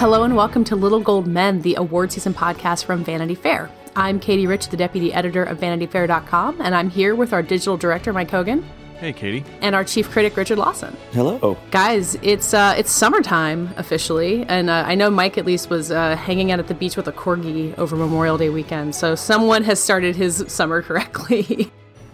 Hello and welcome to Little Gold Men, the award season podcast from Vanity Fair. I'm Katie Rich, the deputy editor of VanityFair.com, and I'm here with our digital director, Mike Hogan. Hey, Katie. And our chief critic, Richard Lawson. Hello. Guys, it's uh, it's summertime officially, and uh, I know Mike at least was uh, hanging out at the beach with a corgi over Memorial Day weekend, so someone has started his summer correctly.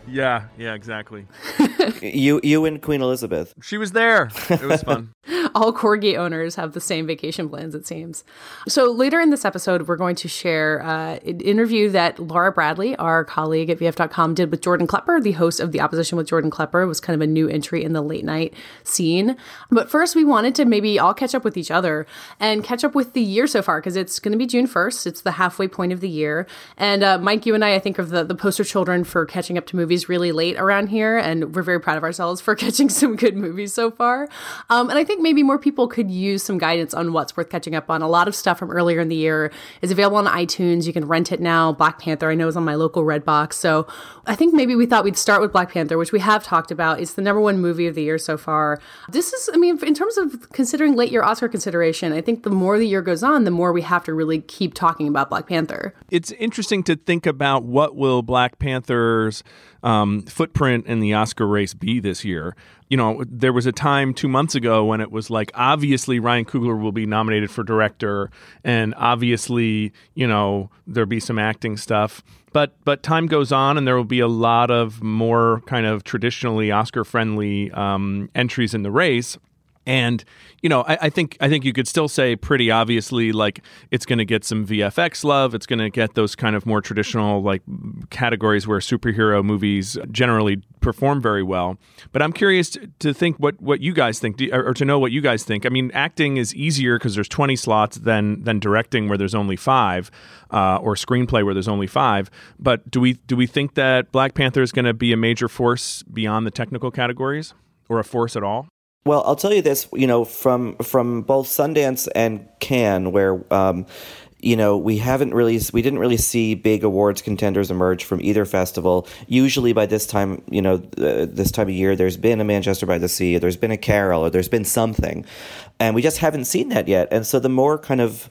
Yeah, yeah, exactly. you you and Queen Elizabeth. She was there. It was fun. All corgi owners have the same vacation plans, it seems. So later in this episode, we're going to share uh, an interview that Laura Bradley, our colleague at VF.com, did with Jordan Klepper, the host of The Opposition with Jordan Klepper. It was kind of a new entry in the late night scene. But first, we wanted to maybe all catch up with each other and catch up with the year so far because it's going to be June 1st. It's the halfway point of the year. And uh, Mike, you and I, I think, are the, the poster children for catching up to movies really late around here. And we're very proud of ourselves for catching some good movies so far. Um, and I think maybe more people could use some guidance on what's worth catching up on. A lot of stuff from earlier in the year is available on iTunes. You can rent it now. Black Panther, I know, is on my local Redbox. So I think maybe we thought we'd start with Black Panther, which we have talked about. It's the number one movie of the year so far. This is, I mean, in terms of considering late year Oscar consideration, I think the more the year goes on, the more we have to really keep talking about Black Panther. It's interesting to think about what will Black Panther's um, footprint in the Oscar race be this year. You know, there was a time two months ago when it was like, obviously, Ryan Coogler will be nominated for director, and obviously, you know, there'll be some acting stuff. But but time goes on, and there will be a lot of more kind of traditionally Oscar friendly um, entries in the race. And you know, I, I, think I think you could still say pretty obviously like it's going to get some VFX love. It's going to get those kind of more traditional like categories where superhero movies generally perform very well. But I'm curious to, to think what what you guys think, or, or, to know what you guys think. I mean, acting is easier because there's 20 slots than than directing where there's only five, uh, or screenplay where there's only five. But do we do we think that Black Panther is going to be a major force beyond the technical categories, or a force at all? Well, I'll tell you this, you know, from from both Sundance and Cannes, where um, you know we haven't really we didn't really see big awards contenders emerge from either festival. Usually by this time, you know, uh, this time of year, there's been a Manchester by the Sea, there's been a Carol, or there's been something, and we just haven't seen that yet. And so the more kind of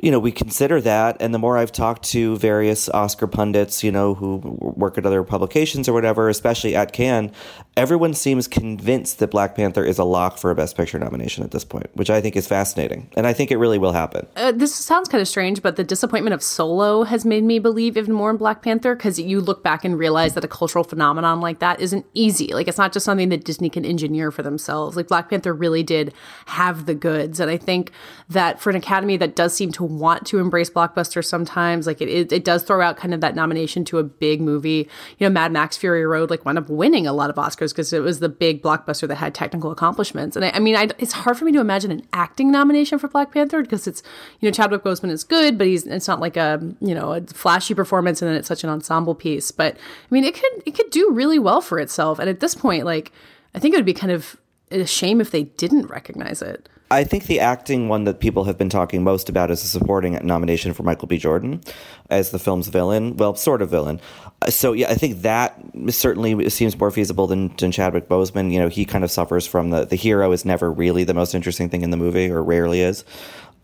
you know, we consider that. And the more I've talked to various Oscar pundits, you know, who work at other publications or whatever, especially at Cannes, everyone seems convinced that Black Panther is a lock for a Best Picture nomination at this point, which I think is fascinating. And I think it really will happen. Uh, this sounds kind of strange, but the disappointment of Solo has made me believe even more in Black Panther because you look back and realize that a cultural phenomenon like that isn't easy. Like, it's not just something that Disney can engineer for themselves. Like, Black Panther really did have the goods. And I think that for an Academy that does seem to want to embrace blockbusters sometimes. Like it, it, it, does throw out kind of that nomination to a big movie. You know, Mad Max Fury Road like wound up winning a lot of Oscars because it was the big blockbuster that had technical accomplishments. And I, I mean, I, it's hard for me to imagine an acting nomination for Black Panther because it's you know Chadwick Boseman is good, but he's it's not like a you know a flashy performance and then it's such an ensemble piece. But I mean, it could it could do really well for itself. And at this point, like I think it would be kind of a shame if they didn't recognize it. I think the acting one that people have been talking most about is a supporting nomination for Michael B. Jordan as the film's villain. Well, sort of villain. Uh, so yeah, I think that certainly seems more feasible than, than Chadwick Boseman. You know, he kind of suffers from the the hero is never really the most interesting thing in the movie, or rarely is.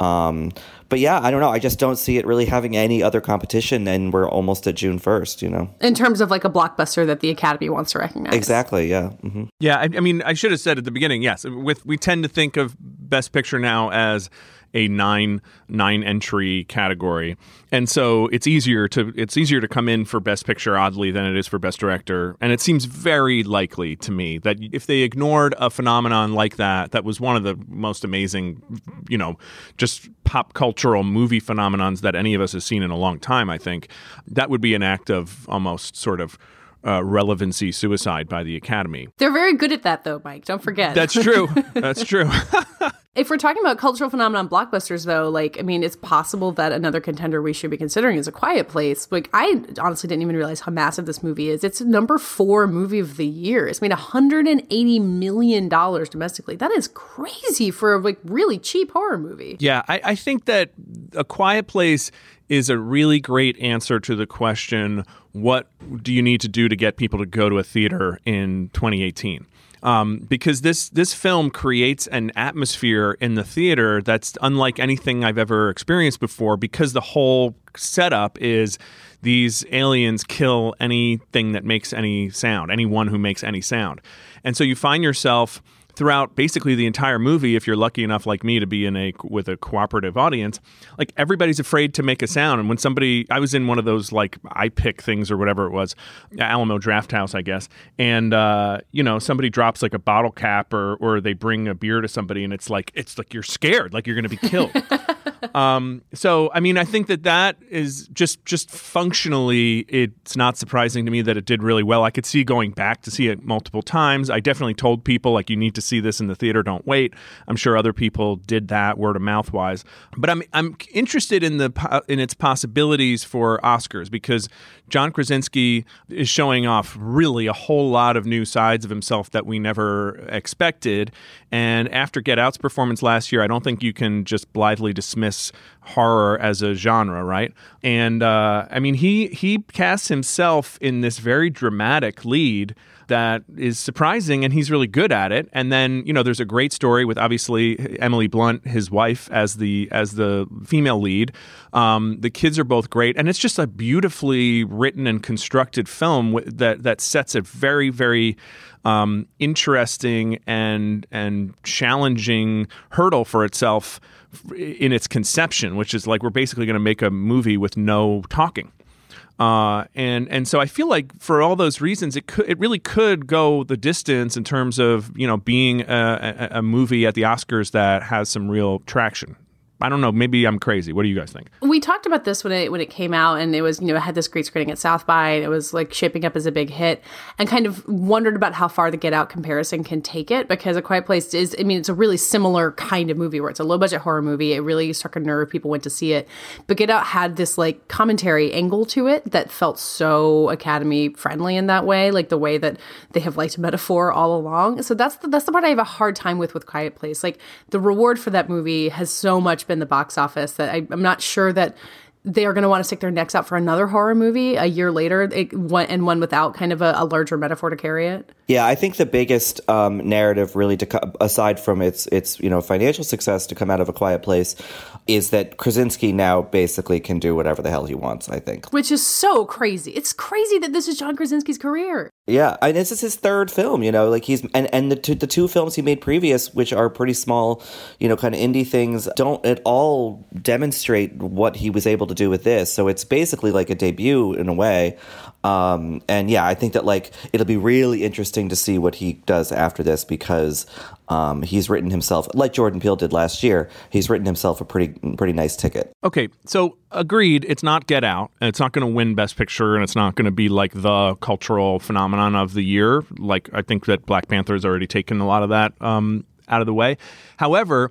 Um, but yeah, I don't know. I just don't see it really having any other competition, and we're almost at June first. You know, in terms of like a blockbuster that the Academy wants to recognize. Exactly. Yeah. Mm-hmm. Yeah. I, I mean, I should have said at the beginning. Yes, with we tend to think of Best Picture now as a nine nine entry category, and so it's easier to it's easier to come in for Best Picture oddly than it is for Best Director, and it seems very likely to me that if they ignored a phenomenon like that, that was one of the most amazing, you know, just pop cultural movie phenomenons that any of us has seen in a long time. I think that would be an act of almost sort of uh, relevancy suicide by the Academy. They're very good at that, though, Mike. Don't forget. That's true. That's true. if we're talking about cultural phenomenon blockbusters, though, like, I mean, it's possible that another contender we should be considering is A Quiet Place. Like, I honestly didn't even realize how massive this movie is. It's number four movie of the year. It's made $180 million domestically. That is crazy for a like really cheap horror movie. Yeah, I, I think that A Quiet Place is a really great answer to the question what do you need to do to get people to go to a theater in 2018? Um, because this this film creates an atmosphere in the theater that's unlike anything I've ever experienced before. Because the whole setup is these aliens kill anything that makes any sound, anyone who makes any sound, and so you find yourself throughout basically the entire movie if you're lucky enough like me to be in a with a cooperative audience like everybody's afraid to make a sound. And when somebody i was in one of those like i pick things or whatever it was alamo drafthouse i guess and uh, you know somebody drops like a bottle cap or or they bring a beer to somebody and it's like it's like you're scared like you're going to be killed um, so I mean, I think that that is just just functionally, it's not surprising to me that it did really well. I could see going back to see it multiple times. I definitely told people like you need to see this in the theater. Don't wait. I'm sure other people did that word of mouth wise. But I'm I'm interested in the in its possibilities for Oscars because John Krasinski is showing off really a whole lot of new sides of himself that we never expected. And after Get Out's performance last year, I don't think you can just blithely dismiss horror as a genre, right? And uh, I mean, he he casts himself in this very dramatic lead that is surprising and he's really good at it. And then you know there's a great story with obviously emily blunt his wife as the as the female lead. Um, the kids are both great. And it's just a beautifully written and constructed film that that sets a very very um, interesting and and challenging hurdle for itself in its conception, which is like we're basically going to make a movie with no talking. Uh, and and so I feel like for all those reasons, it could it really could go the distance in terms of you know being a, a, a movie at the Oscars that has some real traction. I don't know. Maybe I'm crazy. What do you guys think? We talked about this when it when it came out, and it was you know it had this great screening at South by, and it was like shaping up as a big hit, and kind of wondered about how far the Get Out comparison can take it because A Quiet Place is. I mean, it's a really similar kind of movie where it's a low budget horror movie. It really struck a nerve. People went to see it, but Get Out had this like commentary angle to it that felt so Academy friendly in that way, like the way that they have liked metaphor all along. So that's the, that's the part I have a hard time with with Quiet Place. Like the reward for that movie has so much been the box office that I, I'm not sure that they are going to want to stick their necks out for another horror movie a year later it, one, and one without kind of a, a, larger metaphor to carry it? Yeah i think the biggest um, narrative really to aside from its its you know financial success to come out of a quiet place is that krasinski now basically can do whatever the hell he wants i think. Which is so crazy. It's crazy that this is john krasinski's career yeah, and this is his third film. You know, like he's and and the two, the two films he made previous, which are pretty small, you know, kind of indie things, don't at all demonstrate what he was able to do with this. So it's basically like a debut in a way. Um, and yeah, I think that like it'll be really interesting to see what he does after this because um, he's written himself, like Jordan Peele did last year, he's written himself a pretty pretty nice ticket. Okay, so agreed. It's not Get Out. and It's not going to win Best Picture, and it's not going to be like the cultural phenomenon of the year. Like I think that Black Panther has already taken a lot of that um, out of the way. However,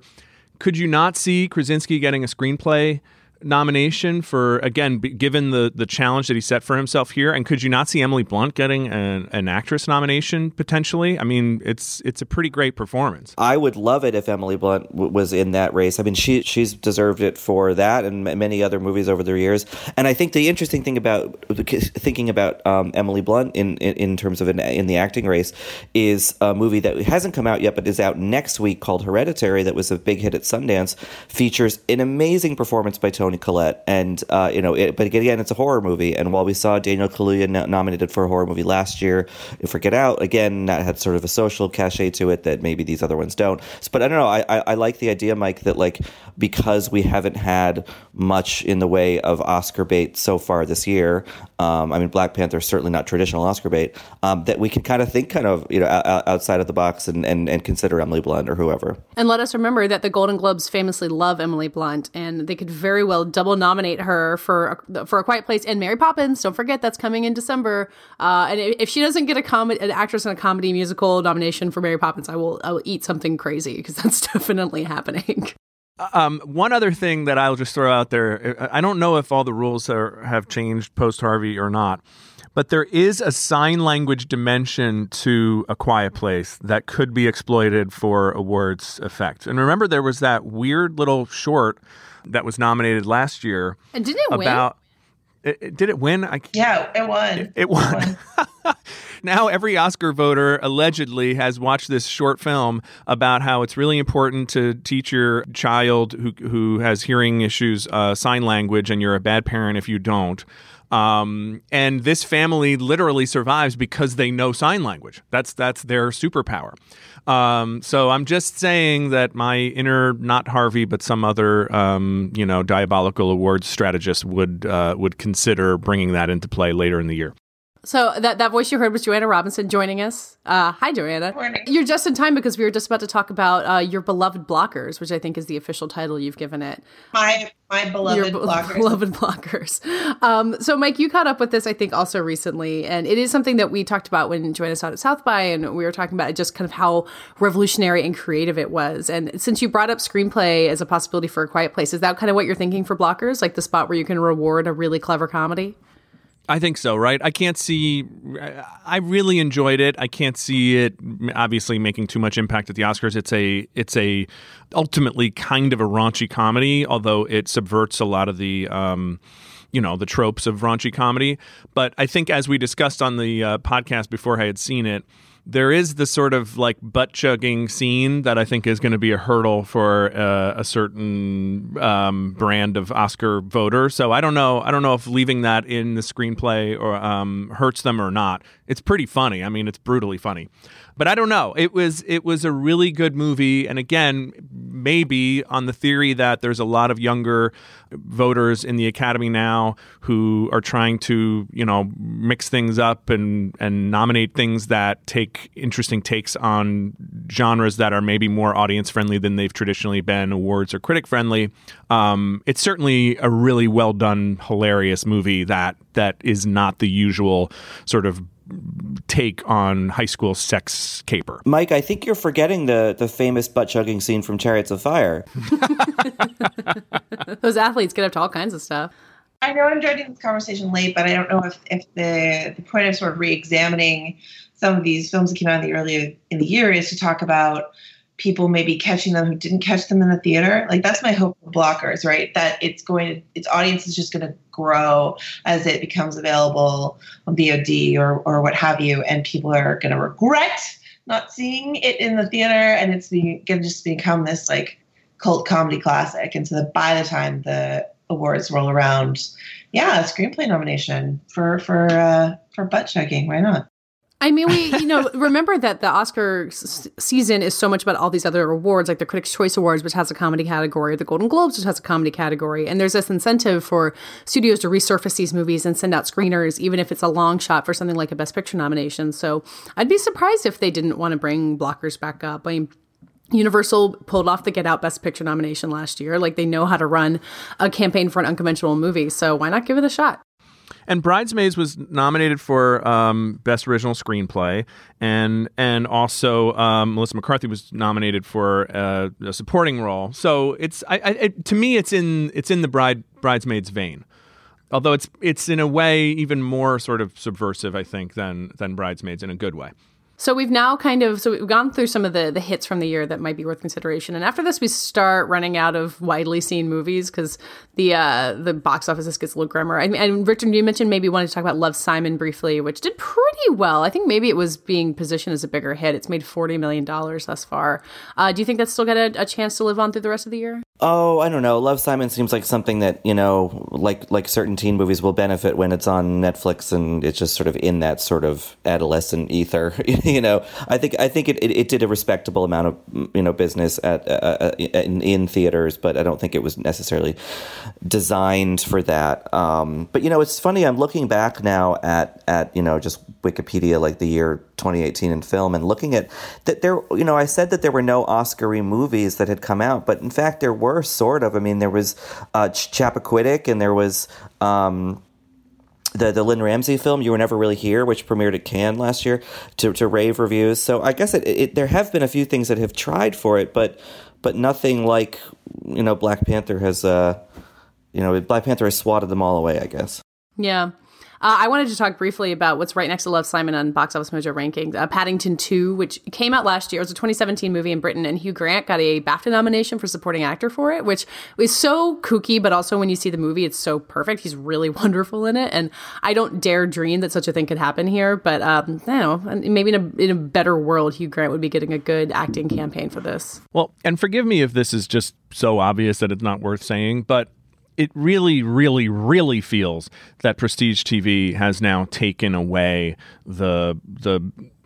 could you not see Krasinski getting a screenplay? Nomination for again b- given the the challenge that he set for himself here and could you not see Emily Blunt getting an, an actress nomination potentially? I mean it's it's a pretty great performance. I would love it if Emily Blunt w- was in that race. I mean she she's deserved it for that and m- many other movies over the years. And I think the interesting thing about thinking about um, Emily Blunt in, in, in terms of an, in the acting race is a movie that hasn't come out yet but is out next week called Hereditary that was a big hit at Sundance features an amazing performance by Toni Toni Collette, and uh, you know, it, but again, it's a horror movie. And while we saw Daniel Kaluuya no- nominated for a horror movie last year for Get Out, again, that had sort of a social cachet to it that maybe these other ones don't. But I don't know. I, I, I like the idea, Mike, that like because we haven't had much in the way of Oscar bait so far this year. Um, I mean, Black Panther is certainly not traditional Oscar bait. Um, that we can kind of think kind of you know outside of the box and, and and consider Emily Blunt or whoever. And let us remember that the Golden Globes famously love Emily Blunt, and they could very well double nominate her for for A Quiet Place and Mary Poppins. Don't forget that's coming in December. Uh, and if she doesn't get a com- an actress in a comedy musical nomination for Mary Poppins, I will I will eat something crazy because that's definitely happening. Um, one other thing that I'll just throw out there I don't know if all the rules are, have changed post Harvey or not, but there is a sign language dimension to A Quiet Place that could be exploited for awards effect. And remember, there was that weird little short that was nominated last year. And did it about, win? It, it, did it win? I, yeah, it won. It, it won. It won. now every Oscar voter allegedly has watched this short film about how it's really important to teach your child who who has hearing issues uh, sign language, and you're a bad parent if you don't. Um, and this family literally survives because they know sign language. That's that's their superpower. Um, so I'm just saying that my inner not Harvey, but some other um, you know diabolical awards strategist would uh, would consider bringing that into play later in the year. So that, that voice you heard was Joanna Robinson joining us. Uh, hi, Joanna. Morning. You're just in time because we were just about to talk about uh, your beloved blockers, which I think is the official title you've given it. My my beloved your blockers. Beloved blockers. Um, so, Mike, you caught up with this, I think, also recently, and it is something that we talked about when Joanna saw at South by, and we were talking about just kind of how revolutionary and creative it was. And since you brought up screenplay as a possibility for a quiet place, is that kind of what you're thinking for blockers, like the spot where you can reward a really clever comedy? I think so, right? I can't see. I really enjoyed it. I can't see it obviously making too much impact at the Oscars. It's a it's a ultimately kind of a raunchy comedy, although it subverts a lot of the. Um, you know the tropes of raunchy comedy, but I think as we discussed on the uh, podcast before I had seen it, there is the sort of like butt chugging scene that I think is going to be a hurdle for uh, a certain um, brand of Oscar voter. So I don't know. I don't know if leaving that in the screenplay or um, hurts them or not. It's pretty funny. I mean, it's brutally funny but I don't know. It was it was a really good movie, and again, maybe on the theory that there's a lot of younger voters in the academy now who are trying to you know mix things up and and nominate things that take interesting takes on genres that are maybe more audience friendly than they've traditionally been, awards or critic friendly. Um, it's certainly a really well done, hilarious movie that that is not the usual sort of take on high school sex caper. Mike, I think you're forgetting the the famous butt chugging scene from Chariots of Fire. Those athletes get up to all kinds of stuff. I know I'm joining this conversation late, but I don't know if, if the the point of sort of re-examining some of these films that came out in the early in the year is to talk about people maybe catching them who didn't catch them in the theater. Like that's my hope for blockers, right? That it's going to its audience is just going to grow as it becomes available on VOD or or what have you, and people are going to regret not seeing it in the theater, and it's going to just become this like cult comedy classic. And so that by the time the awards roll around, yeah, a screenplay nomination for for uh, for butt chugging. Why not? I mean, we, you know, remember that the Oscar s- season is so much about all these other awards, like the Critics' Choice Awards, which has a comedy category, the Golden Globes, which has a comedy category. And there's this incentive for studios to resurface these movies and send out screeners, even if it's a long shot for something like a Best Picture nomination. So I'd be surprised if they didn't want to bring blockers back up. I mean, Universal pulled off the Get Out Best Picture nomination last year. Like they know how to run a campaign for an unconventional movie. So why not give it a shot? And Bridesmaids was nominated for um, Best Original Screenplay, and and also um, Melissa McCarthy was nominated for uh, a supporting role. So it's I, I, it, to me it's in it's in the bride Bridesmaids vein, although it's it's in a way even more sort of subversive, I think, than than Bridesmaids in a good way. So we've now kind of so we've gone through some of the the hits from the year that might be worth consideration, and after this we start running out of widely seen movies because the uh, the box office just gets a little grimmer. I mean, and Richard, you mentioned maybe wanted to talk about Love Simon briefly, which did pretty well. I think maybe it was being positioned as a bigger hit. It's made forty million dollars thus far. Uh, do you think that's still got a, a chance to live on through the rest of the year? Oh, I don't know. Love Simon seems like something that you know, like like certain teen movies will benefit when it's on Netflix and it's just sort of in that sort of adolescent ether. you know, I think I think it, it, it, did a respectable amount of you know business at uh, uh, in, in, theaters, but I don't think it was necessarily designed for that. Um, but you know, it's funny. I'm looking back now at at you know just Wikipedia, like the year 2018 in film, and looking at that there. You know, I said that there were no Oscar movies that had come out, but in fact there were were sort of. I mean, there was uh, Chappaquiddick, and there was. Um, the the Lynne Ramsay film "You Were Never Really Here," which premiered at Cannes last year, to, to rave reviews. So I guess it, it, there have been a few things that have tried for it, but but nothing like you know Black Panther has. Uh, you know, Black Panther has swatted them all away. I guess. Yeah. Uh, I wanted to talk briefly about what's right next to Love Simon on Box Office Mojo rankings. Uh, Paddington 2, which came out last year, it was a 2017 movie in Britain, and Hugh Grant got a BAFTA nomination for supporting actor for it, which is so kooky, but also when you see the movie, it's so perfect. He's really wonderful in it, and I don't dare dream that such a thing could happen here. But um, I don't know, maybe in a, in a better world, Hugh Grant would be getting a good acting campaign for this. Well, and forgive me if this is just so obvious that it's not worth saying, but it really, really, really feels that prestige TV has now taken away the the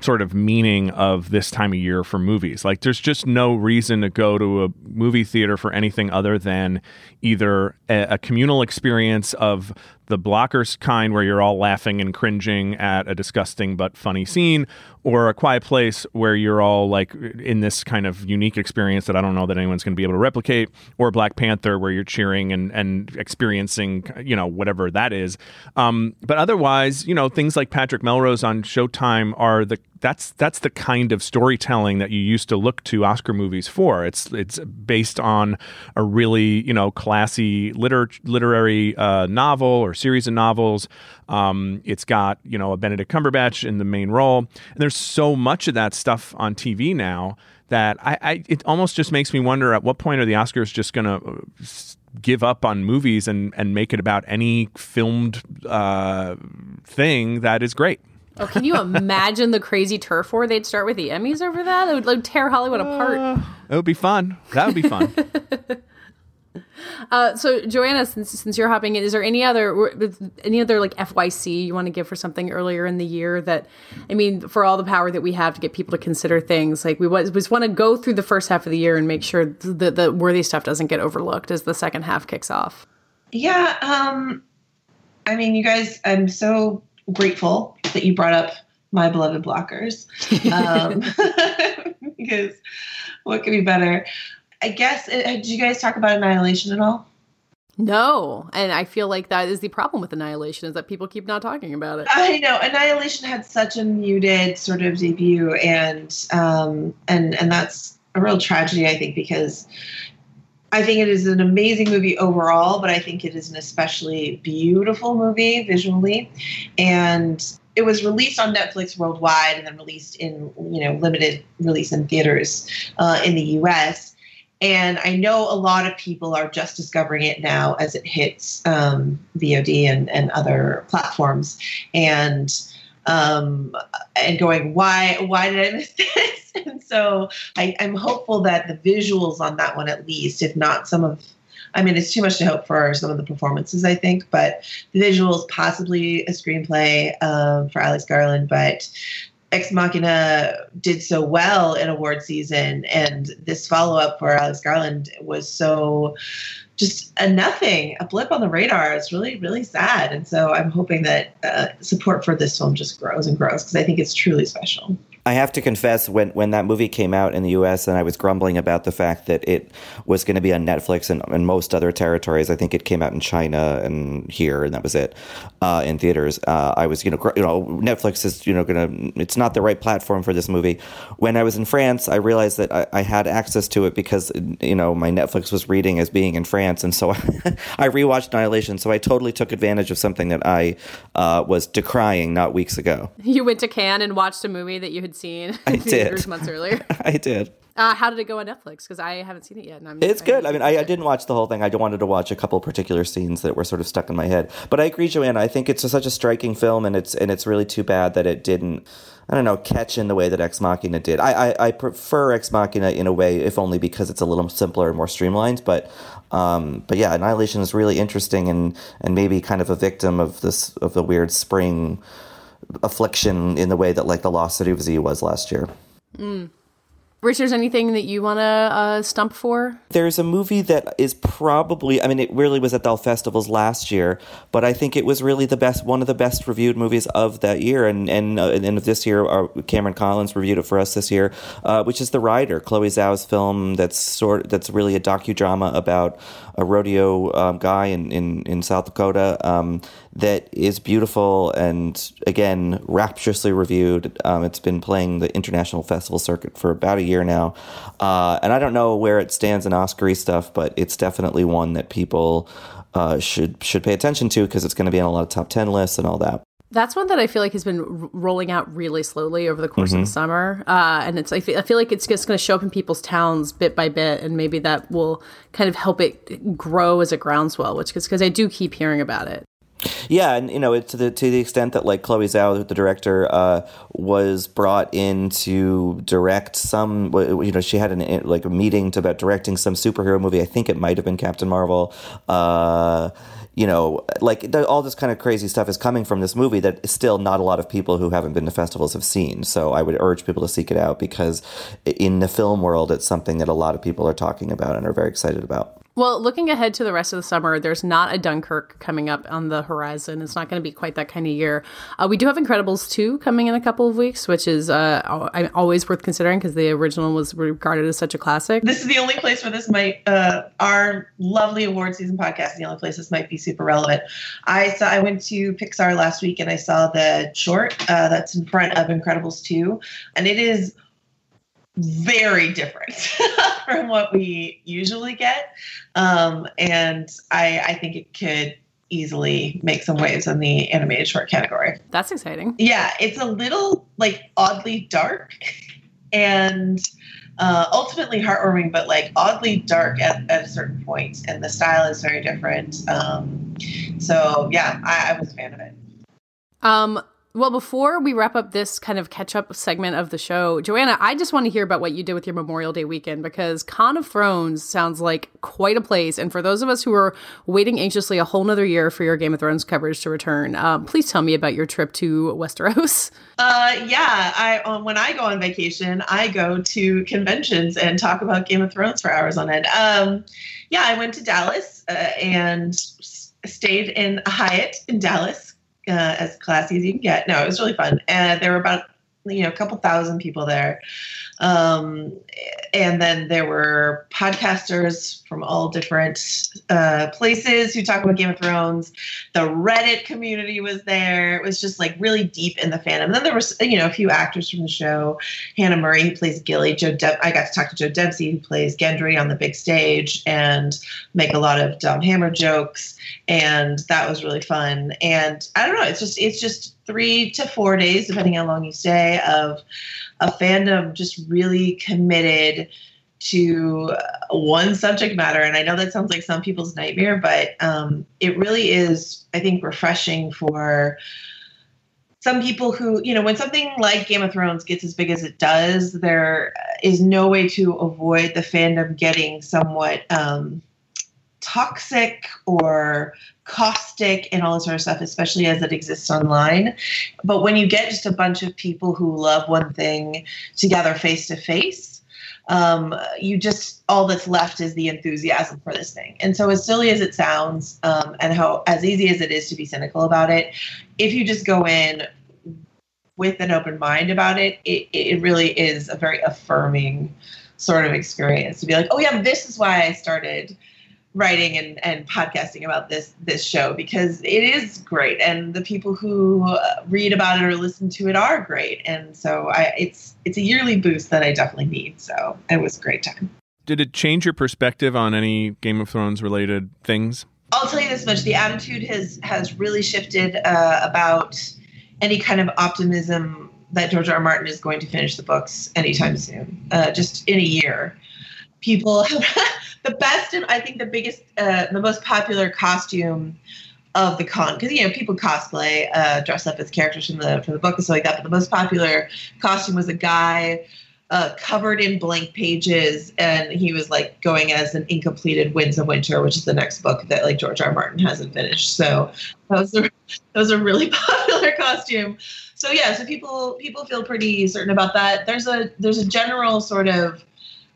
sort of meaning of this time of year for movies. Like, there's just no reason to go to a movie theater for anything other than either a, a communal experience of the blockers kind where you're all laughing and cringing at a disgusting but funny scene, or a quiet place where you're all like in this kind of unique experience that I don't know that anyone's going to be able to replicate, or Black Panther where you're cheering and, and experiencing, you know, whatever that is. Um, but otherwise, you know, things like Patrick Melrose on Showtime are the that's that's the kind of storytelling that you used to look to Oscar movies for. It's it's based on a really you know classy liter- literary uh, novel or series of novels. Um, it's got you know a Benedict Cumberbatch in the main role, and there's so much of that stuff on TV now that I, I it almost just makes me wonder at what point are the Oscars just going to uh, give up on movies and and make it about any filmed uh, thing that is great. Oh, can you imagine the crazy turf war they'd start with the Emmys over that? It would like, tear Hollywood apart. Uh, it would be fun. That would be fun. uh, so, Joanna, since since you're hopping in, is there any other any other like FYC you want to give for something earlier in the year that, I mean, for all the power that we have to get people to consider things, like we, we just want to go through the first half of the year and make sure that the worthy stuff doesn't get overlooked as the second half kicks off. Yeah, um, I mean, you guys, I'm so grateful that you brought up my beloved blockers um, because what could be better? I guess. It, uh, did you guys talk about Annihilation at all? No, and I feel like that is the problem with Annihilation is that people keep not talking about it. I know Annihilation had such a muted sort of debut, and um, and and that's a real tragedy, I think, because I think it is an amazing movie overall, but I think it is an especially beautiful movie visually. And it was released on Netflix worldwide and then released in, you know, limited release in theaters uh, in the US. And I know a lot of people are just discovering it now as it hits um, VOD and, and other platforms. And um, and going, why why did I miss this? and so I, I'm hopeful that the visuals on that one, at least, if not some of I mean, it's too much to hope for some of the performances, I think, but the visuals, possibly a screenplay um, for Alex Garland, but Ex Machina did so well in award season, and this follow up for Alex Garland was so just a nothing, a blip on the radar. It's really, really sad. And so I'm hoping that uh, support for this film just grows and grows because I think it's truly special. I have to confess, when, when that movie came out in the US and I was grumbling about the fact that it was going to be on Netflix and, and most other territories, I think it came out in China and here, and that was it uh, in theaters. Uh, I was, you know, you know, Netflix is, you know, going to, it's not the right platform for this movie. When I was in France, I realized that I, I had access to it because, you know, my Netflix was reading as being in France. And so I rewatched Annihilation. So I totally took advantage of something that I uh, was decrying not weeks ago. You went to Cannes and watched a movie that you had seen I did. months earlier. I did. Uh, how did it go on Netflix? Because I haven't seen it yet. And I'm, it's good. I mean, I, I, didn't watch the whole thing. I wanted to watch a couple particular scenes that were sort of stuck in my head. But I agree, Joanna. I think it's such a striking film, and it's and it's really too bad that it didn't. I don't know, catch in the way that Ex Machina did. I, I, I prefer Ex Machina in a way, if only because it's a little simpler and more streamlined. But um, but yeah, Annihilation is really interesting and and maybe kind of a victim of this of the weird spring affliction in the way that like the Lost City of Z was last year. Mm. Rich, there's anything that you want to uh, stump for? There's a movie that is probably, I mean, it really was at the festivals last year, but I think it was really the best, one of the best reviewed movies of that year. And and, uh, and this year, our, Cameron Collins reviewed it for us this year, uh, which is The Rider, Chloe Zhao's film that's sort that's really a docudrama about a rodeo um, guy in, in, in South Dakota. Um, that is beautiful and again rapturously reviewed. Um, it's been playing the international festival circuit for about a year now, uh, and I don't know where it stands in Oscary stuff, but it's definitely one that people uh, should should pay attention to because it's going to be on a lot of top ten lists and all that. That's one that I feel like has been r- rolling out really slowly over the course mm-hmm. of the summer, uh, and it's I feel, I feel like it's just going to show up in people's towns bit by bit, and maybe that will kind of help it grow as a groundswell. Which is because I do keep hearing about it. Yeah, and you know, to the to the extent that like Chloe Zhao, the director, uh, was brought in to direct some. You know, she had an like a meeting to about directing some superhero movie. I think it might have been Captain Marvel. Uh, you know, like all this kind of crazy stuff is coming from this movie that still not a lot of people who haven't been to festivals have seen. So I would urge people to seek it out because in the film world, it's something that a lot of people are talking about and are very excited about. Well, looking ahead to the rest of the summer, there's not a Dunkirk coming up on the horizon. It's not going to be quite that kind of year. Uh, we do have Incredibles 2 coming in a couple of weeks, which is uh, always worth considering because the original was regarded as such a classic. This is the only place where this might, uh, our lovely award season podcast the only place this might be super relevant. I saw, I went to Pixar last week and I saw the short uh, that's in front of Incredibles 2, and it is very different from what we usually get. Um, and I, I think it could easily make some waves in the animated short category. That's exciting. Yeah, it's a little like oddly dark and uh, ultimately heartwarming, but like oddly dark at, at a certain point, and the style is very different. Um, so yeah, I, I was a fan of it. Um, well, before we wrap up this kind of catch up segment of the show, Joanna, I just want to hear about what you did with your Memorial Day weekend because Con of Thrones sounds like quite a place. And for those of us who are waiting anxiously a whole nother year for your Game of Thrones coverage to return, um, please tell me about your trip to Westeros. Uh, yeah, I um, when I go on vacation, I go to conventions and talk about Game of Thrones for hours on end. Um, yeah, I went to Dallas uh, and stayed in Hyatt in Dallas uh, as classy as you can get. No, it was really fun. And there were about you know a couple thousand people there. Um, and then there were podcasters from all different uh, places who talk about game of thrones. The reddit community was there. It was just like really deep in the fandom. And then there was you know a few actors from the show. Hannah murray who plays gilly. Joe De- i got to talk to joe dempsie who plays gendry on the big stage and make a lot of Dom Hammer jokes. And that was really fun. And i don't know it's just it's just three to four days, depending how long you stay, of a fandom just really committed to one subject matter. And I know that sounds like some people's nightmare, but um, it really is, I think, refreshing for some people who, you know, when something like Game of Thrones gets as big as it does, there is no way to avoid the fandom getting somewhat um, toxic or caustic and all this sort of stuff, especially as it exists online. But when you get just a bunch of people who love one thing together face to face, um, you just all that's left is the enthusiasm for this thing. And so, as silly as it sounds, um, and how as easy as it is to be cynical about it, if you just go in with an open mind about it, it, it really is a very affirming sort of experience to be like, oh yeah, this is why I started writing and, and podcasting about this this show because it is great and the people who uh, read about it or listen to it are great and so I it's it's a yearly boost that I definitely need so it was a great time. Did it change your perspective on any Game of Thrones related things? I'll tell you this much: the attitude has has really shifted uh, about any kind of optimism that George R. R. Martin is going to finish the books anytime soon, uh, just in a year people the best and I think the biggest, uh, the most popular costume of the con because you know people cosplay, uh, dress up as characters from the from the book and stuff like that. But the most popular costume was a guy uh, covered in blank pages, and he was like going as an incompleted Winds of Winter, which is the next book that like George R. R. Martin hasn't finished. So that was a, that was a really popular costume. So yeah, so people people feel pretty certain about that. There's a there's a general sort of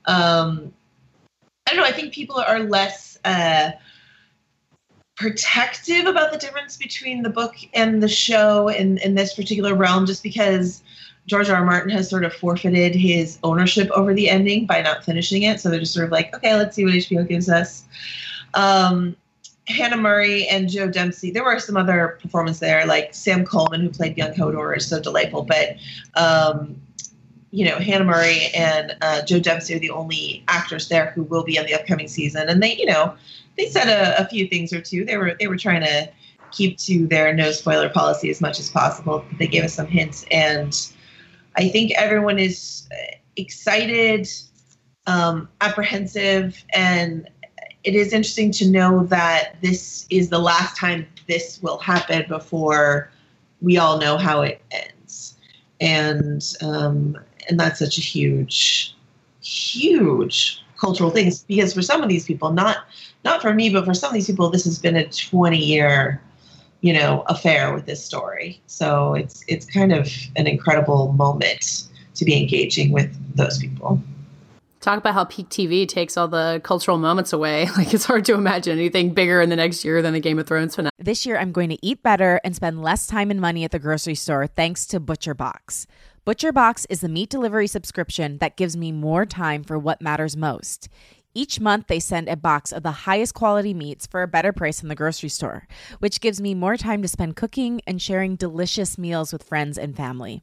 um, I don't know. I think people are less uh, protective about the difference between the book and the show in, in this particular realm, just because George R. R. Martin has sort of forfeited his ownership over the ending by not finishing it. So they're just sort of like, okay, let's see what HBO gives us. Um, Hannah Murray and Joe Dempsie. There were some other performances there, like Sam Coleman, who played young Hodor, is so delightful. But um, you know, Hannah Murray and uh, Joe Dempsie are the only actors there who will be on the upcoming season, and they, you know, they said a, a few things or two. They were they were trying to keep to their no spoiler policy as much as possible. They gave us some hints, and I think everyone is excited, um, apprehensive, and it is interesting to know that this is the last time this will happen before we all know how it ends, and um, and that's such a huge, huge cultural thing because for some of these people, not not for me, but for some of these people, this has been a 20 year you know affair with this story. So it's it's kind of an incredible moment to be engaging with those people. Talk about how peak tv takes all the cultural moments away. Like it's hard to imagine anything bigger in the next year than the game of thrones finale. This year i'm going to eat better and spend less time and money at the grocery store thanks to butcher box butcher box is the meat delivery subscription that gives me more time for what matters most each month, they send a box of the highest quality meats for a better price in the grocery store, which gives me more time to spend cooking and sharing delicious meals with friends and family.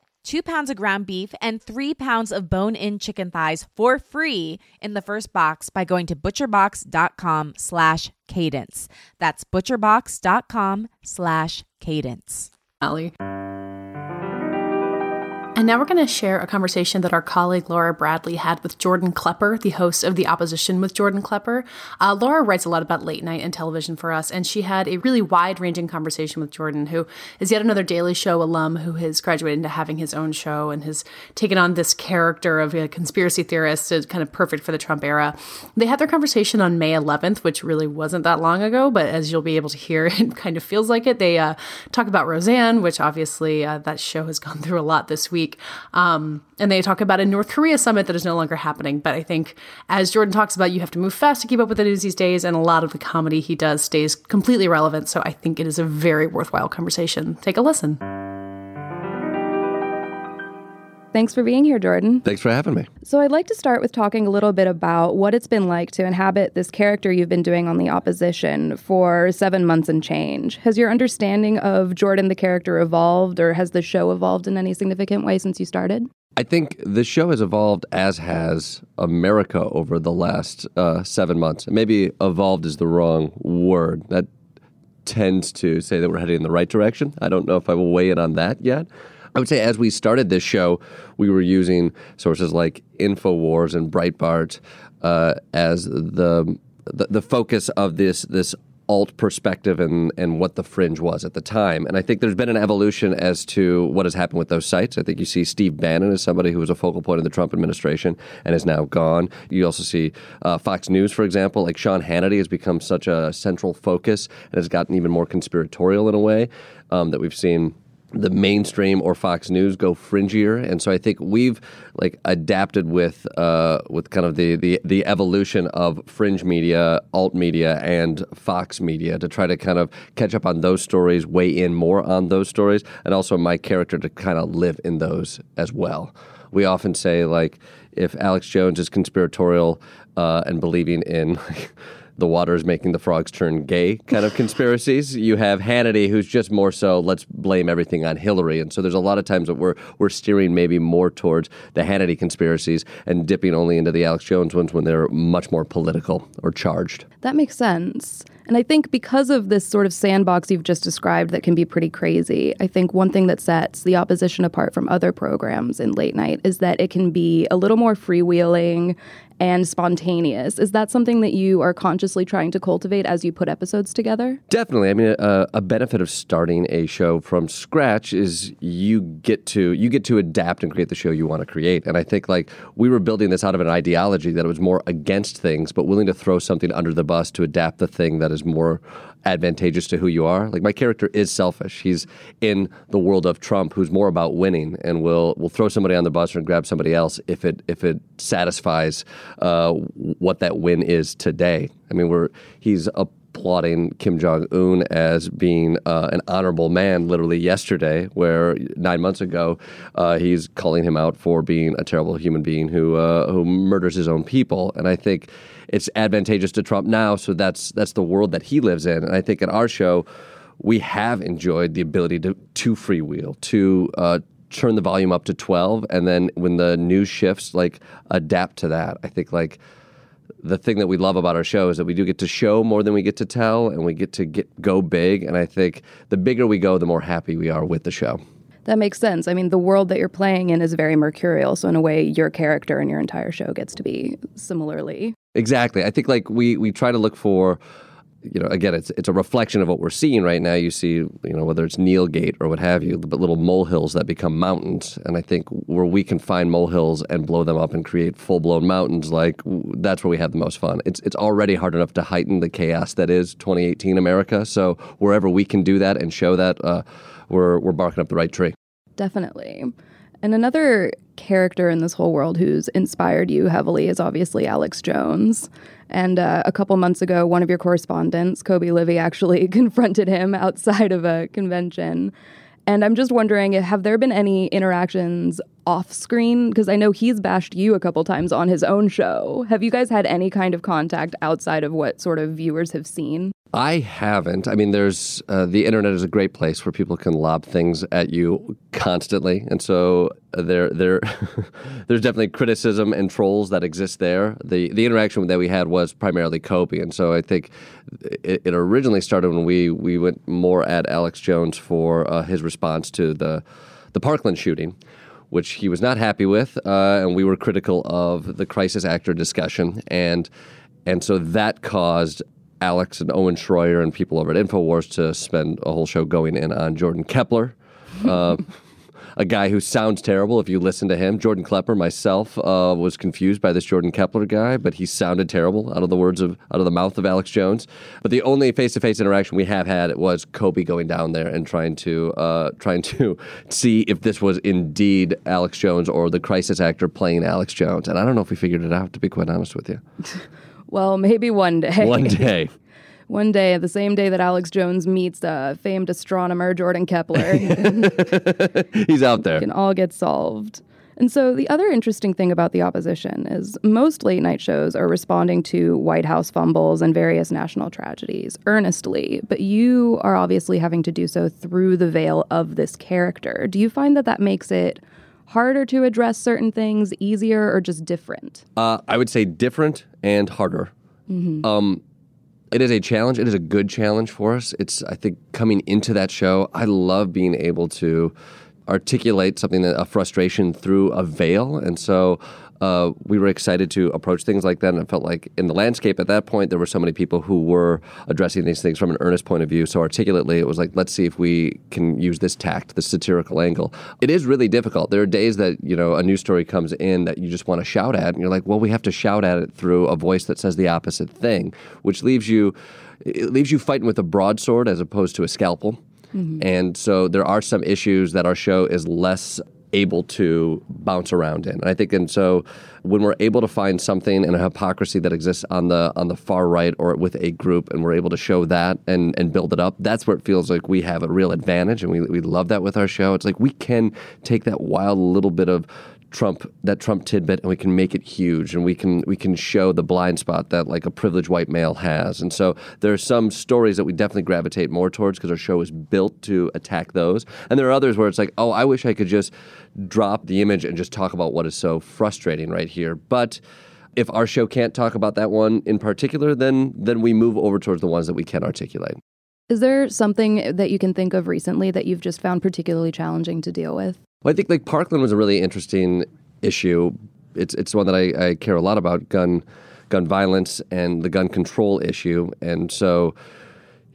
two pounds of ground beef, and three pounds of bone in chicken thighs for free in the first box by going to butcherbox.com slash cadence. That's butcherbox.com slash cadence. Allie. And now we're going to share a conversation that our colleague Laura Bradley had with Jordan Klepper, the host of The Opposition with Jordan Klepper. Uh, Laura writes a lot about late night and television for us, and she had a really wide ranging conversation with Jordan, who is yet another Daily Show alum who has graduated into having his own show and has taken on this character of a conspiracy theorist, is kind of perfect for the Trump era. They had their conversation on May 11th, which really wasn't that long ago, but as you'll be able to hear, it kind of feels like it. They uh, talk about Roseanne, which obviously uh, that show has gone through a lot this week week. Um, and they talk about a North Korea summit that is no longer happening. But I think, as Jordan talks about, you have to move fast to keep up with the news these days, and a lot of the comedy he does stays completely relevant. So I think it is a very worthwhile conversation. Take a listen. Thanks for being here, Jordan. Thanks for having me. So, I'd like to start with talking a little bit about what it's been like to inhabit this character you've been doing on The Opposition for seven months and change. Has your understanding of Jordan the character evolved, or has the show evolved in any significant way since you started? I think the show has evolved as has America over the last uh, seven months. Maybe evolved is the wrong word. That tends to say that we're heading in the right direction. I don't know if I will weigh in on that yet. I would say as we started this show, we were using sources like InfoWars and Breitbart uh, as the, the, the focus of this this alt perspective and and what the fringe was at the time. And I think there's been an evolution as to what has happened with those sites. I think you see Steve Bannon as somebody who was a focal point of the Trump administration and is now gone. You also see uh, Fox News, for example, like Sean Hannity has become such a central focus and has gotten even more conspiratorial in a way um, that we've seen the mainstream or Fox News go fringier, and so I think we've like adapted with uh, with kind of the, the the evolution of fringe media, alt media, and Fox media to try to kind of catch up on those stories, weigh in more on those stories, and also my character to kind of live in those as well. We often say like if Alex Jones is conspiratorial uh, and believing in. The water is making the frogs turn gay kind of conspiracies. You have Hannity, who's just more so let's blame everything on Hillary, and so there's a lot of times that we're we're steering maybe more towards the Hannity conspiracies and dipping only into the Alex Jones ones when they're much more political or charged. That makes sense. And I think because of this sort of sandbox you've just described that can be pretty crazy, I think one thing that sets the opposition apart from other programs in late night is that it can be a little more freewheeling and spontaneous. Is that something that you are consciously trying to cultivate as you put episodes together? Definitely. I mean, a, a benefit of starting a show from scratch is you get to you get to adapt and create the show you want to create. And I think like we were building this out of an ideology that it was more against things, but willing to throw something under the bus to adapt the thing that is more advantageous to who you are. Like my character is selfish. He's in the world of Trump, who's more about winning, and will will throw somebody on the bus and grab somebody else if it if it satisfies uh, what that win is today. I mean, we're he's applauding Kim Jong Un as being uh, an honorable man. Literally yesterday, where nine months ago, uh, he's calling him out for being a terrible human being who uh, who murders his own people. And I think it's advantageous to Trump now. So that's that's the world that he lives in. And I think at our show, we have enjoyed the ability to to freewheel to. Uh, turn the volume up to 12 and then when the news shifts like adapt to that i think like the thing that we love about our show is that we do get to show more than we get to tell and we get to get go big and i think the bigger we go the more happy we are with the show That makes sense. I mean, the world that you're playing in is very mercurial. So, in a way, your character and your entire show gets to be similarly. Exactly. I think like we we try to look for you know again it's it's a reflection of what we're seeing right now. You see you know whether it's Neil Gate or what have you but little molehills that become mountains. And I think where we can find molehills and blow them up and create full-blown mountains like that's where we have the most fun. It's it's already hard enough to heighten the chaos that is 2018 America. So wherever we can do that and show that uh, we're we're barking up the right tree. Definitely. And another character in this whole world who's inspired you heavily is obviously Alex Jones. And uh, a couple months ago, one of your correspondents, Kobi Libii, actually confronted him outside of a convention. And I'm just wondering, have there been any interactions off screen? Because I know he's bashed you a couple times on his own show. Have you guys had any kind of contact outside of what sort of viewers have seen? I haven't. I mean, there's uh, the internet is a great place where people can lob things at you constantly, and so there, there, there's definitely criticism and trolls that exist there. the The interaction that we had was primarily Kobi, and so I think it, it originally started when we we went more at Alex Jones for uh, his response to the the Parkland shooting. Which he was not happy with, uh, and we were critical of the crisis actor discussion, and and so that caused Alex and Owen Schroyer and people over at Infowars to spend a whole show going in on Jordan Kepler, uh, a guy who sounds terrible if you listen to him. Jordan Klepper, myself, uh, was confused by this Jordan Kepler guy, but he sounded terrible out of the words of out of the mouth of Alex Jones. But the only face-to-face interaction we have had was Kobi going down there and trying to uh, trying to see if this was indeed Alex Jones or the crisis actor playing Alex Jones. And I don't know if we figured it out, to be quite honest with you. Well, maybe one day. One day. One day, the same day that Alex Jones meets uh, famed astronomer Jordan Kepler, He's out there. can all get solved. And so, the other interesting thing about the opposition is most late night shows are responding to White House fumbles and various national tragedies earnestly, but you are obviously having to do so through the veil of this character. Do you find that that makes it harder to address certain things, easier, or just different? Uh, I would say different and harder. Um, it is a challenge. It is a good challenge for us. It's I think coming into that show, I love being able to articulate something that a frustration through a veil, and so. Uh, we were excited to approach things like that, and I felt like in the landscape at that point there were so many people who were addressing these things from an earnest point of view. So articulately, it was like, let's see if we can use this tact, this satirical angle. It is really difficult. There are days that you know a news story comes in that you just want to shout at, and you're like, well, we have to shout at it through a voice that says the opposite thing, which leaves you it leaves you fighting with a broadsword as opposed to a scalpel. And so there are some issues that our show is less able to bounce around in. And I think and so when we're able to find something and a hypocrisy that exists on the on the far right or with a group and we're able to show that and and build it up, that's where it feels like we have a real advantage and we we love that with our show. It's like we can take that wild little bit of Trump that Trump tidbit and we can make it huge and we can we can show the blind spot that like a privileged white male has. And so there are some stories that we definitely gravitate more towards because our show is built to attack those. And there are others where it's like, "Oh, I wish I could just drop the image and just talk about what is so frustrating right here." But if our show can't talk about that one in particular, then then we move over towards the ones that we can articulate. Is there something that you can think of recently that you've just found particularly challenging to deal with? Well, I think like Parkland was a really interesting issue. It's it's one that I, I care a lot about gun gun violence and the gun control issue, and so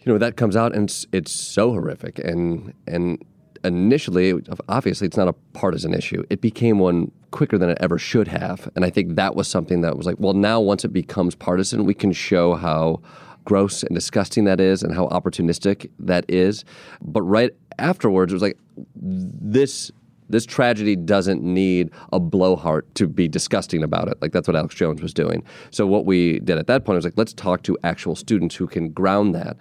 you know that comes out and it's, it's so horrific. And and initially obviously it's not a partisan issue. It became one quicker than it ever should have. And i think that was something that was like well now once it becomes partisan we can show how gross and disgusting that is and how opportunistic that is. But right afterwards it was like this this tragedy doesn't need a blowhard to be disgusting about it. Like that's what Alex Jones was doing. So what we did at that point was like, let's talk to actual students who can ground that.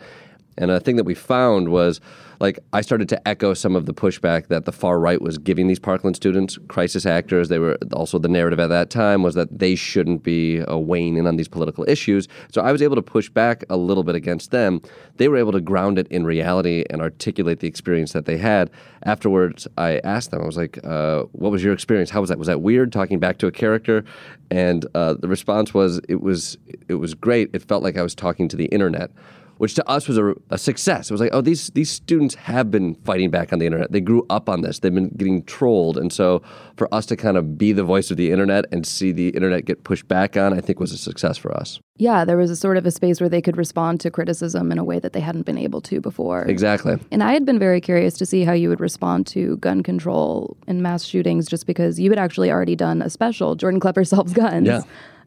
And a thing that we found was like I started to echo some of the pushback that the far right was giving these Parkland students, crisis actors. They were also the narrative at that time was that they shouldn't be uh, weighing in on these political issues. So I was able to push back a little bit against them. They were able to ground it in reality and articulate the experience that they had. Afterwards, I asked them, I was like, uh, "What was your experience? How was that? Was that weird talking back to a character?" And uh, the response was, "It was. It was great. It felt like I was talking to the internet." Which to us was a, a, success. It was like, oh, these these students have been fighting back on the internet. They grew up on this. They've been getting trolled, and so for us to kind of be the voice of the internet and see the internet get pushed back on, I think was a success for us. Yeah, there was a sort of a space where they could respond to criticism in a way that they hadn't been able to before. Exactly. And I had been very curious to see how you would respond to gun control and mass shootings, just because you had actually already done a special, Jordan Klepper Solves Guns. Yeah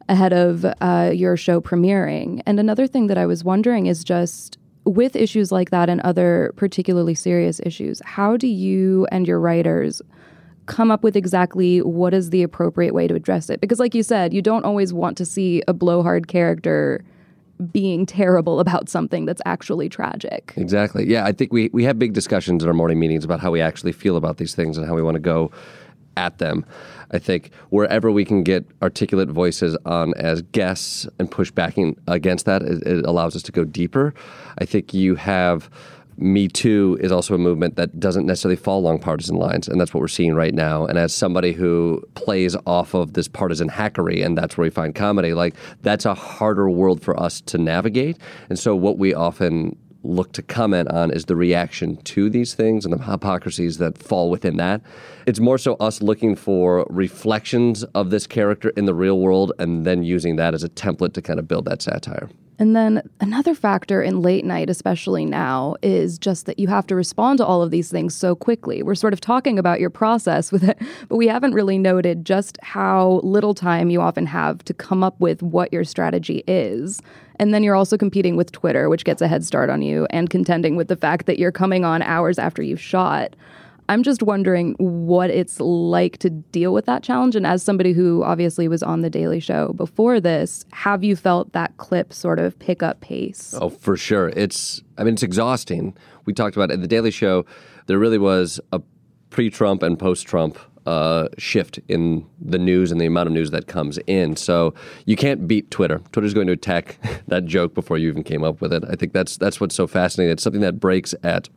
ahead of uh, your show premiering. And another thing that I was wondering is just with issues like that and other particularly serious issues, how do you and your writers come up with exactly what is the appropriate way to address it? Because, like you said, you don't always want to see a blowhard character being terrible about something that's actually tragic. Exactly. Yeah, I think we, we have big discussions in our morning meetings about how we actually feel about these things and how we want to go at them. I think wherever we can get articulate voices on as guests and push backing against that, it, it allows us to go deeper. I think you have. Me Too is also a movement that doesn't necessarily fall along partisan lines, and that's what we're seeing right now. And as somebody who plays off of this partisan hackery, and that's where we find comedy, like that's a harder world for us to navigate. And so, what we often look to comment on is the reaction to these things and the hypocrisies that fall within that. It's more so us looking for reflections of this character in the real world and then using that as a template to kind of build that satire. And then another factor in late night, especially now, is just that you have to respond to all of these things so quickly. We're sort of talking about your process with it, but we haven't really noted just how little time you often have to come up with what your strategy is. And then you're also competing with Twitter, which gets a head start on you, and contending with the fact that you're coming on hours after you've shot. I'm just wondering what it's like to deal with that challenge. And as somebody who obviously was on The Daily Show before this, have you felt that clip sort of pick up pace? Oh, for sure. It's, I mean, it's exhausting. We talked about at The Daily Show, there really was a pre Trump and post Trump uh, shift in the news and the amount of news that comes in. So you can't beat Twitter. Twitter's going to attack that joke before you even came up with it. I think that's that's what's so fascinating. It's something that breaks at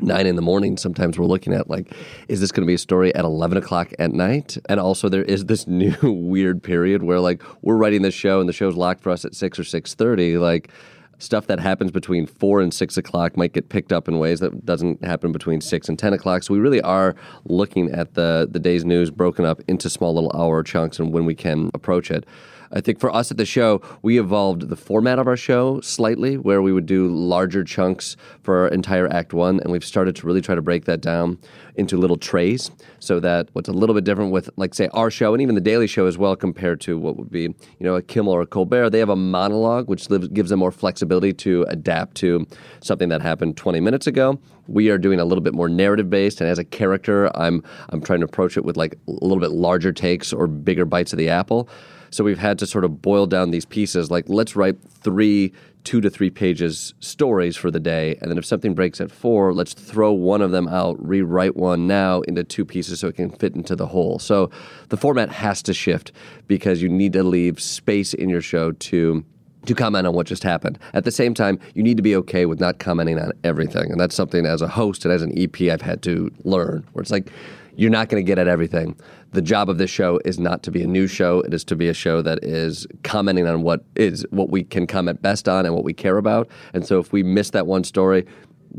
nine in the morning sometimes we're looking at like is this going to be a story at 11 o'clock at night? And also there is this new weird period where like we're writing this show and the show's locked for us at 6 or 6.30 like stuff that happens between 4 and 6 o'clock might get picked up in ways that doesn't happen between 6 and 10 o'clock. So we really are looking at the the day's news broken up into small little hour chunks and when we can approach it I think for us at the show, we evolved the format of our show slightly, where we would do larger chunks for our entire Act One, and we've started to really try to break that down into little trays, so that what's a little bit different with, like, say, our show and even the Daily Show as well, compared to what would be, you know, a Kimmel or a Colbert. They have a monologue, which lives, gives them more flexibility to adapt to something that happened 20 minutes ago. We are doing a little bit more narrative based, and as a character, I'm I'm trying to approach it with like a little bit larger takes or bigger bites of the apple. So we've had to sort of boil down these pieces like, let's write three two to three pages stories for the day. And then if something breaks at four, let's throw one of them out, rewrite one now into two pieces so it can fit into the whole. So the format has to shift because you need to leave space in your show to to comment on what just happened. At the same time, you need to be okay with not commenting on everything. And that's something as a host and as an EP I've had to learn where it's like you're not going to get at everything. The job of this show is not to be a news show. It is to be a show that is commenting on what is what we can comment best on and what we care about. And so if we miss that one story,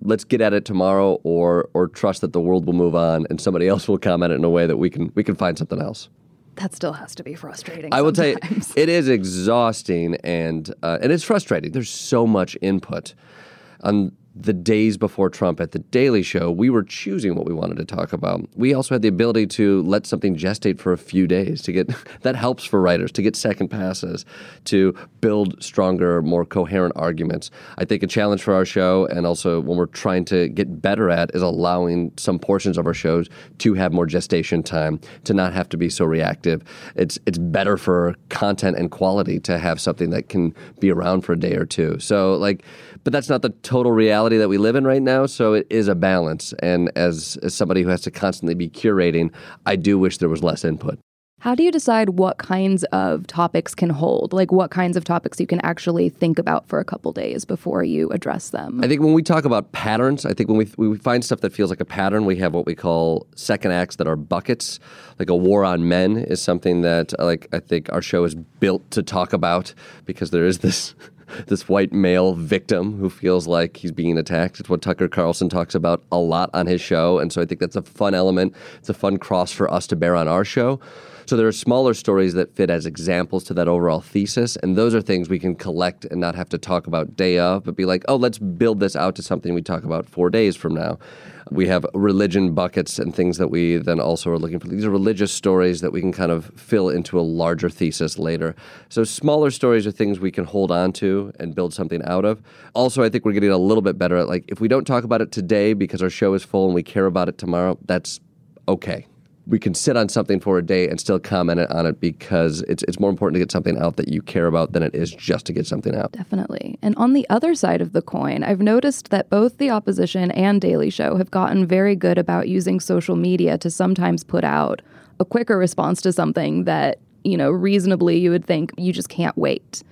let's get at it tomorrow or or trust that the world will move on and somebody else will comment it in a way that we can we can find something else. that still has to be frustrating. I will tell you, it is exhausting and uh, and it's frustrating. There's so much input. On the days before Trump at the Daily Show, we were choosing what we wanted to talk about. We also had the ability to let something gestate for a few days to get that helps for writers to get second passes, to build stronger, more coherent arguments. I think a challenge for our show, and also when we're trying to get better at, is allowing some portions of our shows to have more gestation time, to not have to be so reactive. It's it's better for content and quality to have something that can be around for a day or two. So like, but that's not the total reality that we live in right now. So it is a balance. And as as somebody who has to constantly be curating, I do wish there was less input. How do you decide what kinds of topics can hold? Like what kinds of topics you can actually think about for a couple days before you address them? I think when we talk about patterns, I think when we, we find stuff that feels like a pattern, we have what we call second acts that are buckets. Like a war on men is something that like I think our show is built to talk about because there is this this white male victim who feels like he's being attacked. It's what Tucker Carlson talks about a lot on his show, and so I think that's a fun element. It's a fun cross for us to bear on our show. So there are smaller stories that fit as examples to that overall thesis, and those are things we can collect and not have to talk about day of, but be like, oh, let's build this out to something we talk about four days from now. We have religion buckets and things that we then also are looking for. These are religious stories that we can kind of fill into a larger thesis later. So smaller stories are things we can hold on to and build something out of. Also, I think we're getting a little bit better at like if we don't talk about it today because our show is full and we care about it tomorrow, that's okay we can sit on something for a day and still comment on it because it's it's more important to get something out that you care about than it is just to get something out. Definitely. And on the other side of the coin, I've noticed that both the opposition and Daily Show have gotten very good about using social media to sometimes put out a quicker response to something that, you know, reasonably you would think you just can't wait.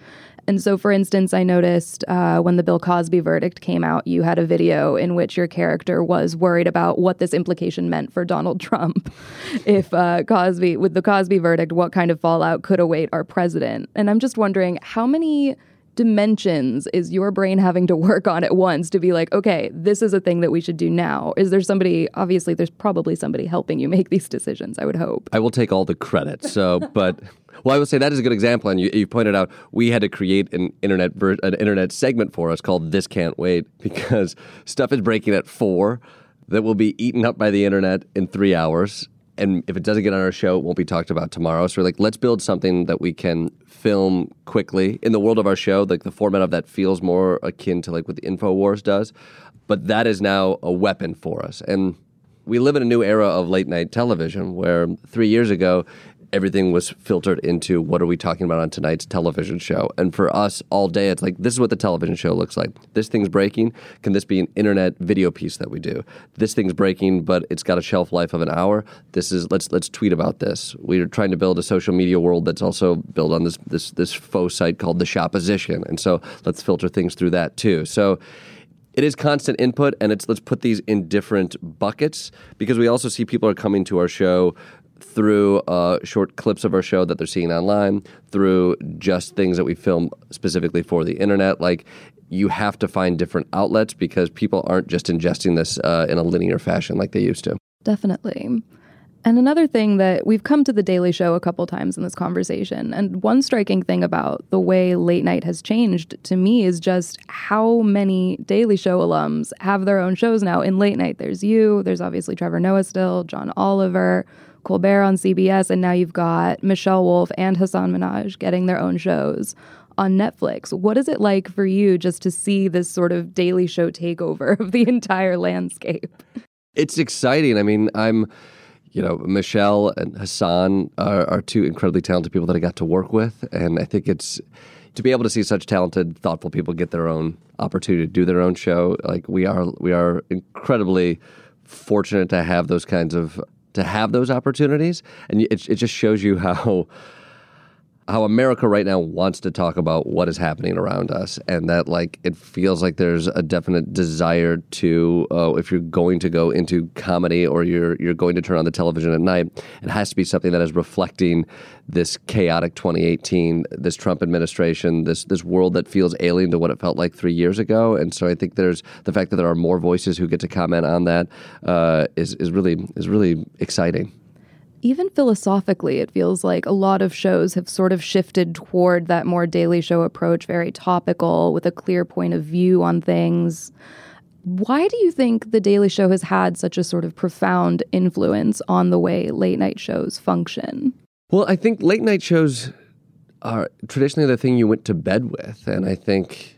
And so, for instance, I noticed uh, when the Bill Cosby verdict came out, you had a video in which your character was worried about what this implication meant for Donald Trump. if uh, Cosby, with the Cosby verdict, what kind of fallout could await our president? And I'm just wondering how many dimensions is your brain having to work on at once to be like, okay, this is a thing that we should do now? Is there somebody, obviously, there's probably somebody helping you make these decisions, I would hope. I will take all the credit. So, but. Well, I would say that is a good example, and you, you pointed out we had to create an internet ver- an internet segment for us called "This Can't Wait" because stuff is breaking at four that will be eaten up by the internet in three hours, and if it doesn't get on our show, it won't be talked about tomorrow. So we're like, let's build something that we can film quickly. In the world of our show, like the format of that feels more akin to like what the Infowars does, but that is now a weapon for us, and we live in a new era of late night television where three years ago everything was filtered into what are we talking about on tonight's television show. And for us, all day, it's like this is what the television show looks like. This thing's breaking. Can this be an internet video piece that we do? This thing's breaking, but it's got a shelf life of an hour. This is let's let's tweet about this. We're trying to build a social media world that's also built on this this this faux site called the Shopposition, and so let's filter things through that too. So it is constant input and it's let's put these in different buckets because we also see people are coming to our show through uh, short clips of our show that they're seeing online, through just things that we film specifically for the internet. Like, you have to find different outlets because people aren't just ingesting this uh, in a linear fashion like they used to. Definitely. And another thing that we've come to the Daily Show a couple times in this conversation, and one striking thing about the way late night has changed to me is just how many Daily Show alums have their own shows now in late night. There's you, there's obviously Trevor Noah still, John Oliver, Colbert on CBS, and now you've got Michelle Wolf and Hasan Minhaj getting their own shows on Netflix. What is it like for you just to see this sort of daily show takeover of the entire landscape? It's exciting. I mean, I'm, you know, Michelle and Hasan are, are two incredibly talented people that I got to work with. And I think it's to be able to see such talented, thoughtful people get their own opportunity to do their own show. Like we are, we are incredibly fortunate to have those kinds of to have those opportunities, and it, it just shows you how how America right now wants to talk about what is happening around us, and that like it feels like there's a definite desire to, uh, if you're going to go into comedy or you're you're going to turn on the television at night, it has to be something that is reflecting this chaotic 2018, this Trump administration, this this world that feels alien to what it felt like three years ago. And so I think there's the fact that there are more voices who get to comment on that uh, is is really is really exciting even philosophically, it feels like a lot of shows have sort of shifted toward that more Daily Show approach, very topical, with a clear point of view on things. Why do you think The Daily Show has had such a sort of profound influence on the way late night shows function? Well, I think late night shows are traditionally the thing you went to bed with, and I think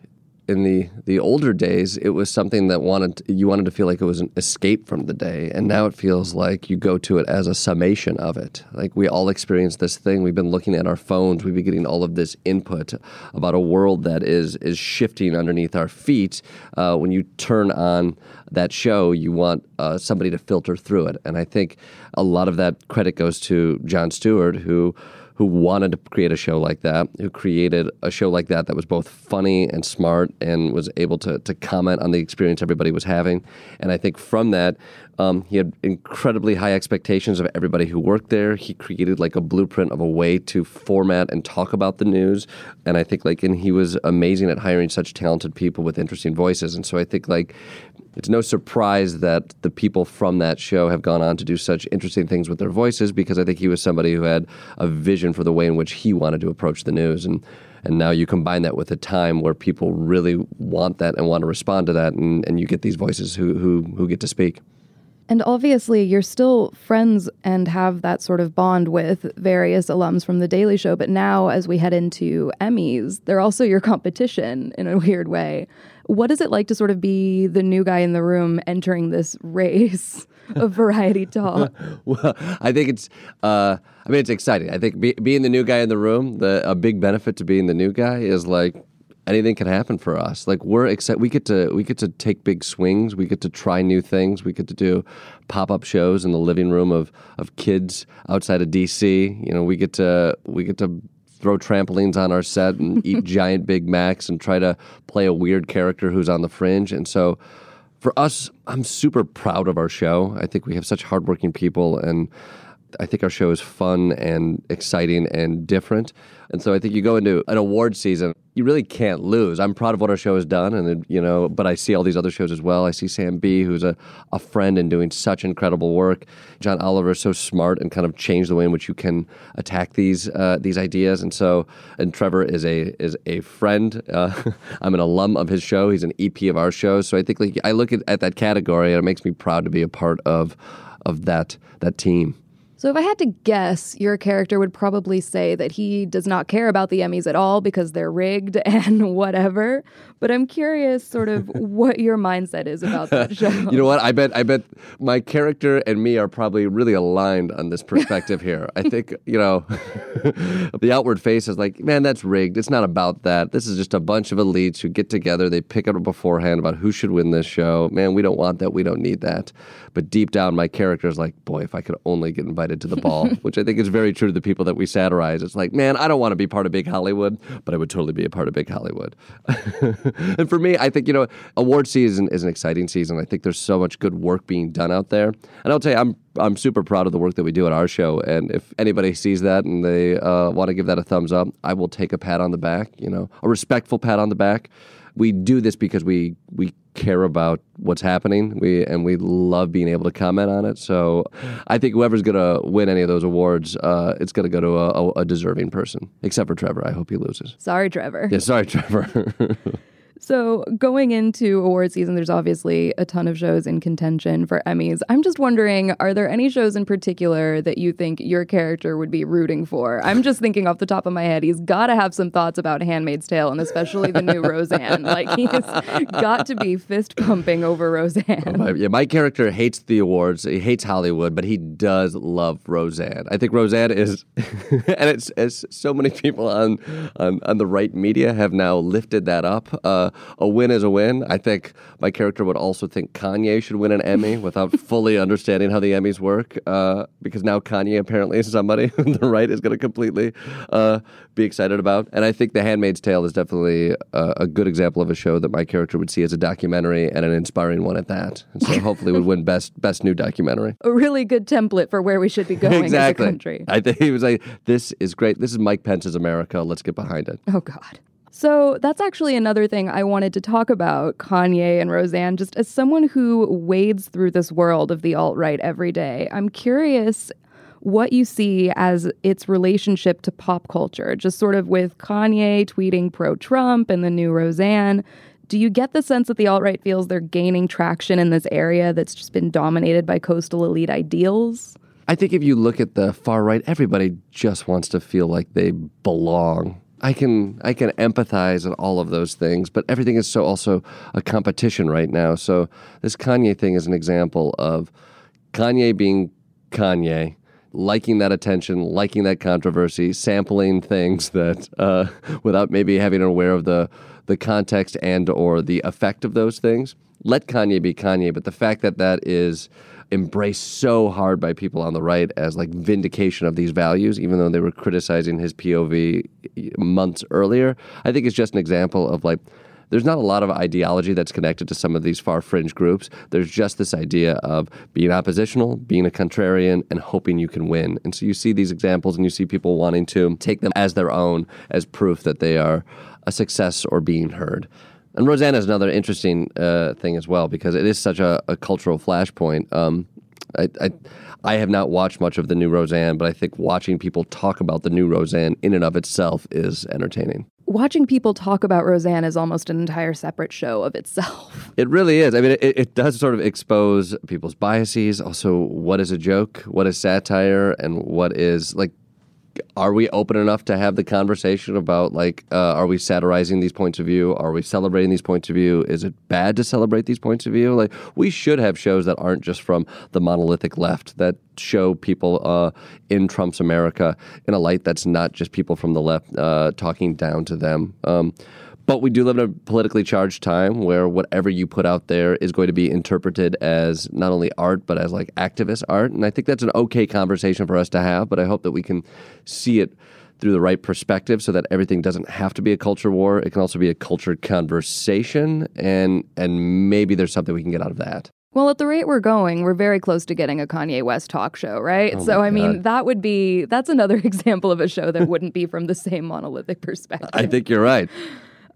in the the older days, it was something that wanted you wanted to feel like it was an escape from the day, and now it feels like you go to it as a summation of it. Like we all experience this thing. We've been looking at our phones. We've been getting all of this input about a world that is is shifting underneath our feet. Uh, when you turn on that show, you want uh, somebody to filter through it, and I think a lot of that credit goes to Jon Stewart, who who wanted to create a show like that, who created a show like that that was both funny and smart and was able to, to comment on the experience everybody was having. And I think from that, um, he had incredibly high expectations of everybody who worked there. He created like a blueprint of a way to format and talk about the news. And I think like, and he was amazing at hiring such talented people with interesting voices. And so I think like it's no surprise that the people from that show have gone on to do such interesting things with their voices because I think he was somebody who had a vision for the way in which he wanted to approach the news. And and now you combine that with a time where people really want that and want to respond to that, and, and you get these voices who, who, who get to speak. And obviously, you're still friends and have that sort of bond with various alums from The Daily Show. But now, as we head into Emmys, they're also your competition in a weird way. What is it like to sort of be the new guy in the room entering this race of variety talk? well, I think it's. Uh, I mean, it's exciting. I think be, being the new guy in the room, the a big benefit to being the new guy is like anything can happen for us. Like we're except We get to we get to take big swings. We get to try new things. We get to do pop up shows in the living room of of kids outside of DC. You know, we get to we get to throw trampolines on our set and eat giant Big Macs and try to play a weird character who's on the fringe. And so for us, I'm super proud of our show. I think we have such hardworking people and I think our show is fun and exciting and different. And so I think you go into an award season, you really can't lose. I'm proud of what our show has done, and you know, but I see all these other shows as well. I see Sam Bee, who's a, a friend and doing such incredible work. John Oliver is so smart and kind of changed the way in which you can attack these uh, these ideas. And so, and Trevor is a is a friend. Uh, I'm an alum of his show. He's an EP of our show. So I think like I look at, at that category, and it makes me proud to be a part of of that that team. So, if I had to guess, your character would probably say that he does not care about the Emmys at all because they're rigged and whatever. But I'm curious, sort of, what your mindset is about that show. you know what? I bet, I bet my character and me are probably really aligned on this perspective here. I think, you know, the outward face is like, man, that's rigged. It's not about that. This is just a bunch of elites who get together. They pick up beforehand about who should win this show. Man, we don't want that. We don't need that. But deep down, my character is like, boy, if I could only get invited to the ball, which I think is very true to the people that we satirize. It's like, man, I don't want to be part of big Hollywood, but I would totally be a part of big Hollywood. and for me, I think, you know, award season is an exciting season. I think there's so much good work being done out there. And I'll tell you, I'm I'm super proud of the work that we do at our show. And if anybody sees that and they uh, want to give that a thumbs up, I will take a pat on the back, you know, a respectful pat on the back we do this because we we care about what's happening. We and we love being able to comment on it. So I think whoever's going to win any of those awards, uh, it's going to go to a, a, deserving person. Except for Trevor, I hope he loses. Sorry, Trevor. Yeah, sorry, Trevor. So, going into award season, there's obviously a ton of shows in contention for Emmys. I'm just wondering, are there any shows in particular that you think your character would be rooting for? I'm just thinking off the top of my head, he's got to have some thoughts about Handmaid's Tale and especially the new Roseanne. Like, he's got to be fist pumping over Roseanne. Oh, my, yeah, my character hates the awards. He hates Hollywood, but he does love Roseanne. I think Roseanne is, and it's, it's so many people on, on, on the right media have now lifted that up. Uh, a win is a win. I think my character would also think Kanye should win an Emmy without fully understanding how the Emmys work, uh, because now Kanye apparently is somebody the right is going to completely uh, be excited about. And I think The Handmaid's Tale is definitely a, a, good example of a show that my character would see as a documentary and an inspiring one at that. And so hopefully would win best best new documentary. A really good template for where we should be going exactly. as a country. I think he was like, "This is great. This is Mike Pence's America. Let's get behind it." Oh God. So that's actually another thing I wanted to talk about Kanye and Roseanne, just as someone who wades through this world of the alt right every day. I'm curious what you see as its relationship to pop culture, just sort of with Kanye tweeting pro Trump and the new Roseanne. Do you get the sense that the alt right feels they're gaining traction in this area that's just been dominated by coastal elite ideals? I think if you look at the far right, everybody just wants to feel like they belong. I can I can empathize at all of those things, but everything is so also a competition right now. So this Kanye thing is an example of Kanye being Kanye, liking that attention, liking that controversy, sampling things that uh, without maybe having aware of the the context and or the effect of those things. Let Kanye be Kanye, but the fact that that is embraced so hard by people on the right as like vindication of these values, even though they were criticizing his POV months earlier, I think it's just an example of like there's not a lot of ideology that's connected to some of these far fringe groups. There's just this idea of being oppositional, being a contrarian, and hoping you can win. And so you see these examples and you see people wanting to take them as their own, as proof that they are a success or being heard. And Roseanne is another interesting uh, thing as well because it is such a, a cultural flashpoint. Um, I, I, I have not watched much of the new Roseanne, but I think watching people talk about the new Roseanne in and of itself is entertaining. Watching people talk about Roseanne is almost an entire separate show of itself. It really is. I mean, it, it does sort of expose people's biases. Also, what is a joke? What is satire? And what is like are we open enough to have the conversation about like uh, are we satirizing these points of view? Are we celebrating these points of view? Is it bad to celebrate these points of view? Like we should have shows that aren't just from the monolithic left that show people uh, in trump's america in a light that's not just people from the left uh, talking down to them. Um, but we do live in a politically charged time where whatever you put out there is going to be interpreted as not only art, but as like activist art. And I think that's an okay conversation for us to have, but I hope that we can see it through the right perspective so that everything doesn't have to be a culture war. It can also be a culture conversation and and maybe there's something we can get out of that. Well, at the rate we're going, we're very close to getting a Kanye West talk show, right? Oh so, I mean, that would be that's another example of a show that wouldn't be from the same monolithic perspective. I think you're right.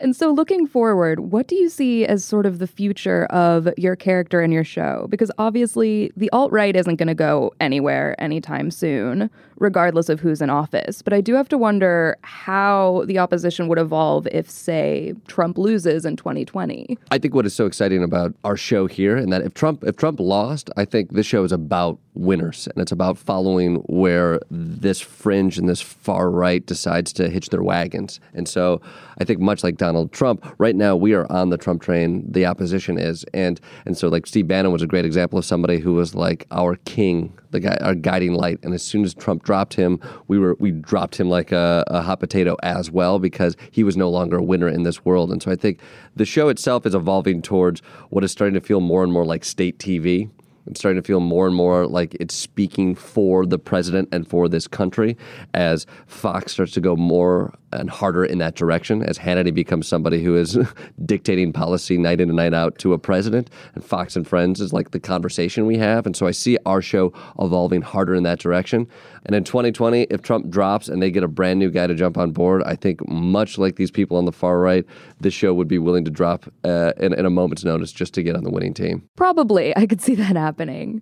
And so, looking forward, what do you see as sort of the future of your character and your show? Because obviously, the alt right isn't going to go anywhere anytime soon, regardless of who's in office. But I do have to wonder how the opposition would evolve if, say, Trump loses in 2020. I think what is so exciting about our show here, and that if Trump if Trump lost, I think this show is about winners, and it's about following where this fringe and this far right decides to hitch their wagons. And so, I think much like Donald Trump, right now we are on the Trump train. The opposition is, and and so like Steve Bannon was a great example of somebody who was like our king, the guy, our guiding light. And as soon as Trump dropped him, we were we dropped him like a, a hot potato as well because he was no longer a winner in this world. And so I think the show itself is evolving towards what is starting to feel more and more like state TV. It's starting to feel more and more like it's speaking for the president and for this country as Fox starts to go more and harder in that direction, as Hannity becomes somebody who is dictating policy night in and night out to a president. And Fox and Friends is like the conversation we have. And so I see our show evolving harder in that direction. And in 2020, if Trump drops and they get a brand new guy to jump on board, I think much like these people on the far right, this show would be willing to drop uh, in, in a moment's notice just to get on the winning team. Probably. I could see that happening.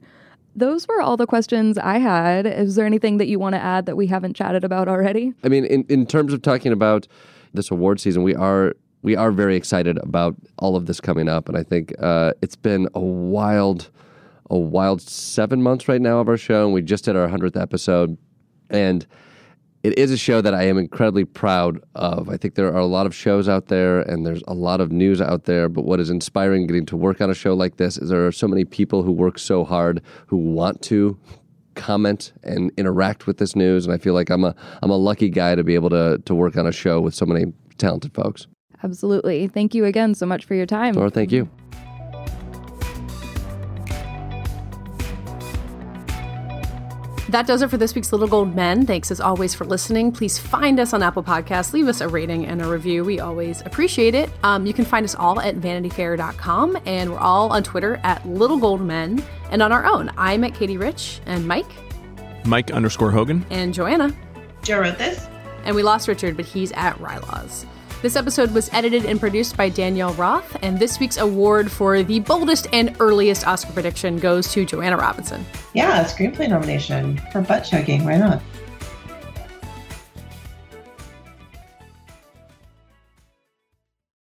Those were all the questions I had. Is there anything that you want to add that we haven't chatted about already? I mean, in, in terms of talking about this award season, we are we are very excited about all of this coming up, and I think uh, it's been a wild, a wild seven months right now of our show, and we just did our hundredth episode, and it is a show that I am incredibly proud of. I think there are a lot of shows out there, and there's a lot of news out there. But what is inspiring getting to work on a show like this is there are so many people who work so hard who want to comment and interact with this news and I feel like I'm a I'm a lucky guy to be able to to work on a show with so many talented folks. Absolutely. Thank you again so much for your time. Or thank you. That does it for this week's Little Gold Men. Thanks as always for listening. Please find us on Apple Podcasts. Leave us a rating and a review. We always appreciate it. Um, you can find us all at vanityfair.com and we're all on Twitter at Little Gold Men and on our own. I'm at Katey Rich and Mike Mike underscore Hogan. and Joanna. Joe wrote this. And we lost Richard, but he's at Rylaws. This episode was edited and produced by Danielle Roth, and this week's award for the boldest and earliest Oscar prediction goes to Joanna Robinson. Yeah, a screenplay nomination for butt chugging. Why not?